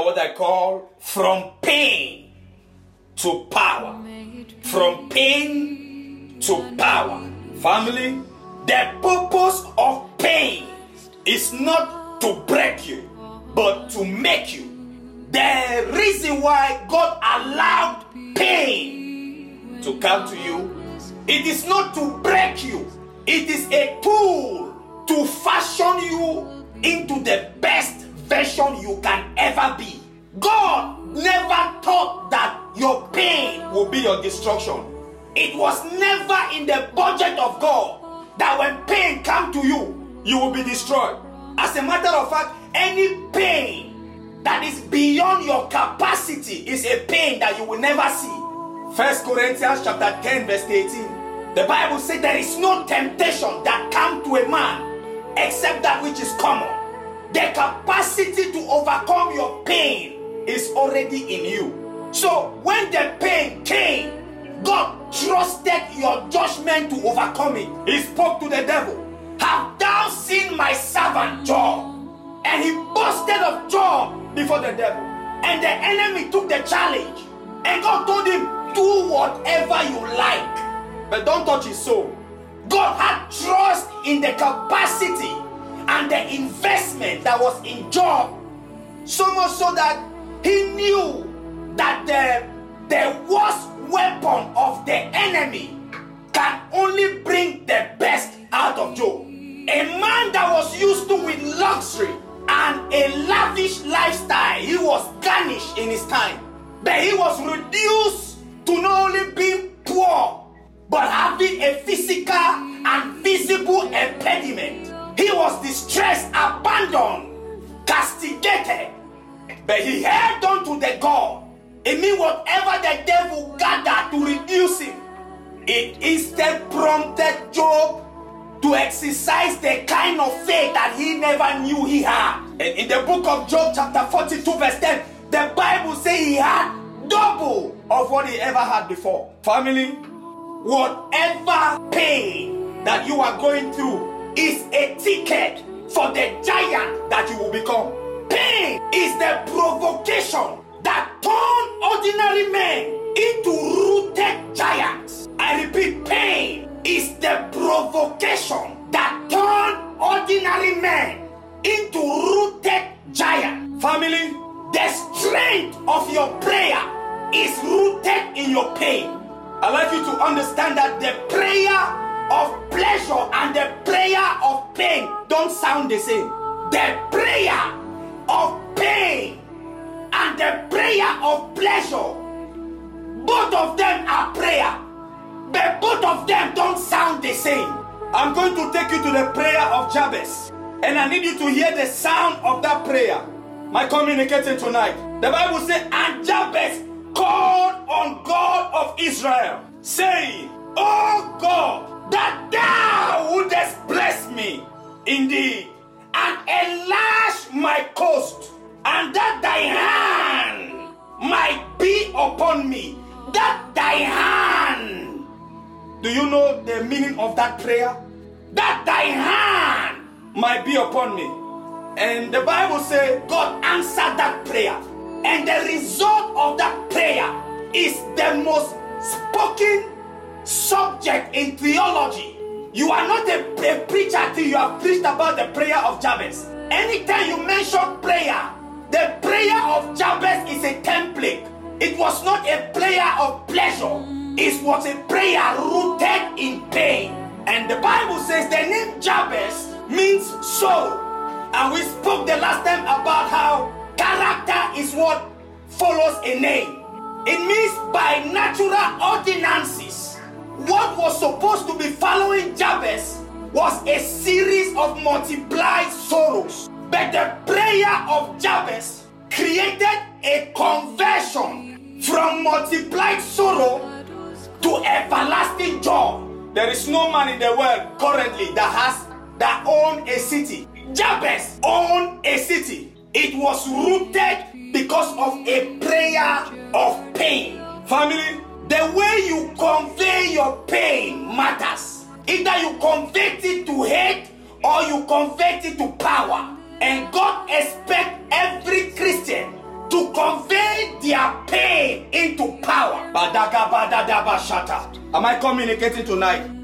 on what I call from pain to power. From pain to power. Family, the purpose of pain is not to break you, but to make you. The reason why God allowed pain to come to you, it is not to break you, it is a tool to fashion you into the best version you can be. God never thought that your pain will be your destruction. It was never in the budget of God that when pain come to you, you will be destroyed. As a matter of fact, any pain that is beyond your capacity is a pain that you will never see. First Corinthians chapter 10, verse 18. The Bible says there is no temptation that come to a man except that which is common. The capacity to overcome your pain is already in you. So when the pain came, God trusted your judgment to overcome it. He spoke to the devil. Have thou seen my servant Job? And he boasted of Job before the devil. And the enemy took the challenge. And God told him, Do whatever you like, but don't touch his soul. God had trust in the capacity and the investment that was in Job. So much so that he knew that the, the worst weapon of the enemy can only bring the best out of Job. A man that was used to with luxury and a lavish lifestyle. He was garnished in his time. But he was reduced to not only being poor, but having a physical he held on to the God. It means whatever the devil gathered to reduce him, it instead prompted Job to exercise the kind of faith that he never knew he had. And in the book of Job, chapter 42, verse 10, the Bible says he had double of what he ever had before. Family, whatever pain that you are going through is a ticket for the giant that you will become. That turn ordinary men into rooted giants. Family, the strength of your prayer is rooted in your pain. I'd like you to understand that the prayer of pleasure and the prayer of pain don't sound the same. The prayer of pain and the prayer of pleasure, both of them are prayer but both of them don't sound the same. I'm going to take you to the prayer of Jabez, and I need you to hear the sound of that prayer. My communicating tonight. The Bible says, and Jabez called on God of Israel, saying, Oh God, that thou wouldest bless me indeed, and enlarge my coast, and that thy hand might be upon me, that thy hand do you know the meaning of that prayer? That thy hand might be upon me. And the Bible says God answered that prayer. And the result of that prayer is the most spoken subject in theology. You are not a, a preacher till you have preached about the prayer of Jabez. Anytime you mention prayer, the prayer of Jabez is a template. It was not a prayer of pleasure it was a prayer rooted in pain. And the Bible says the name Jabez means sorrow. And we spoke the last time about how character is what follows a name. It means by natural ordinances, what was supposed to be following Jabez was a series of multiplied sorrows. But the prayer of Jabez created a conversion from multiplied sorrow to everlasting joy. There is no man in the world currently that has that own a city. Jabez owned a city. It was rooted because of a prayer of pain. Family, the way you convey your pain matters. Either you convert it to hate or you convert it to power. And God expects Am I communicating tonight?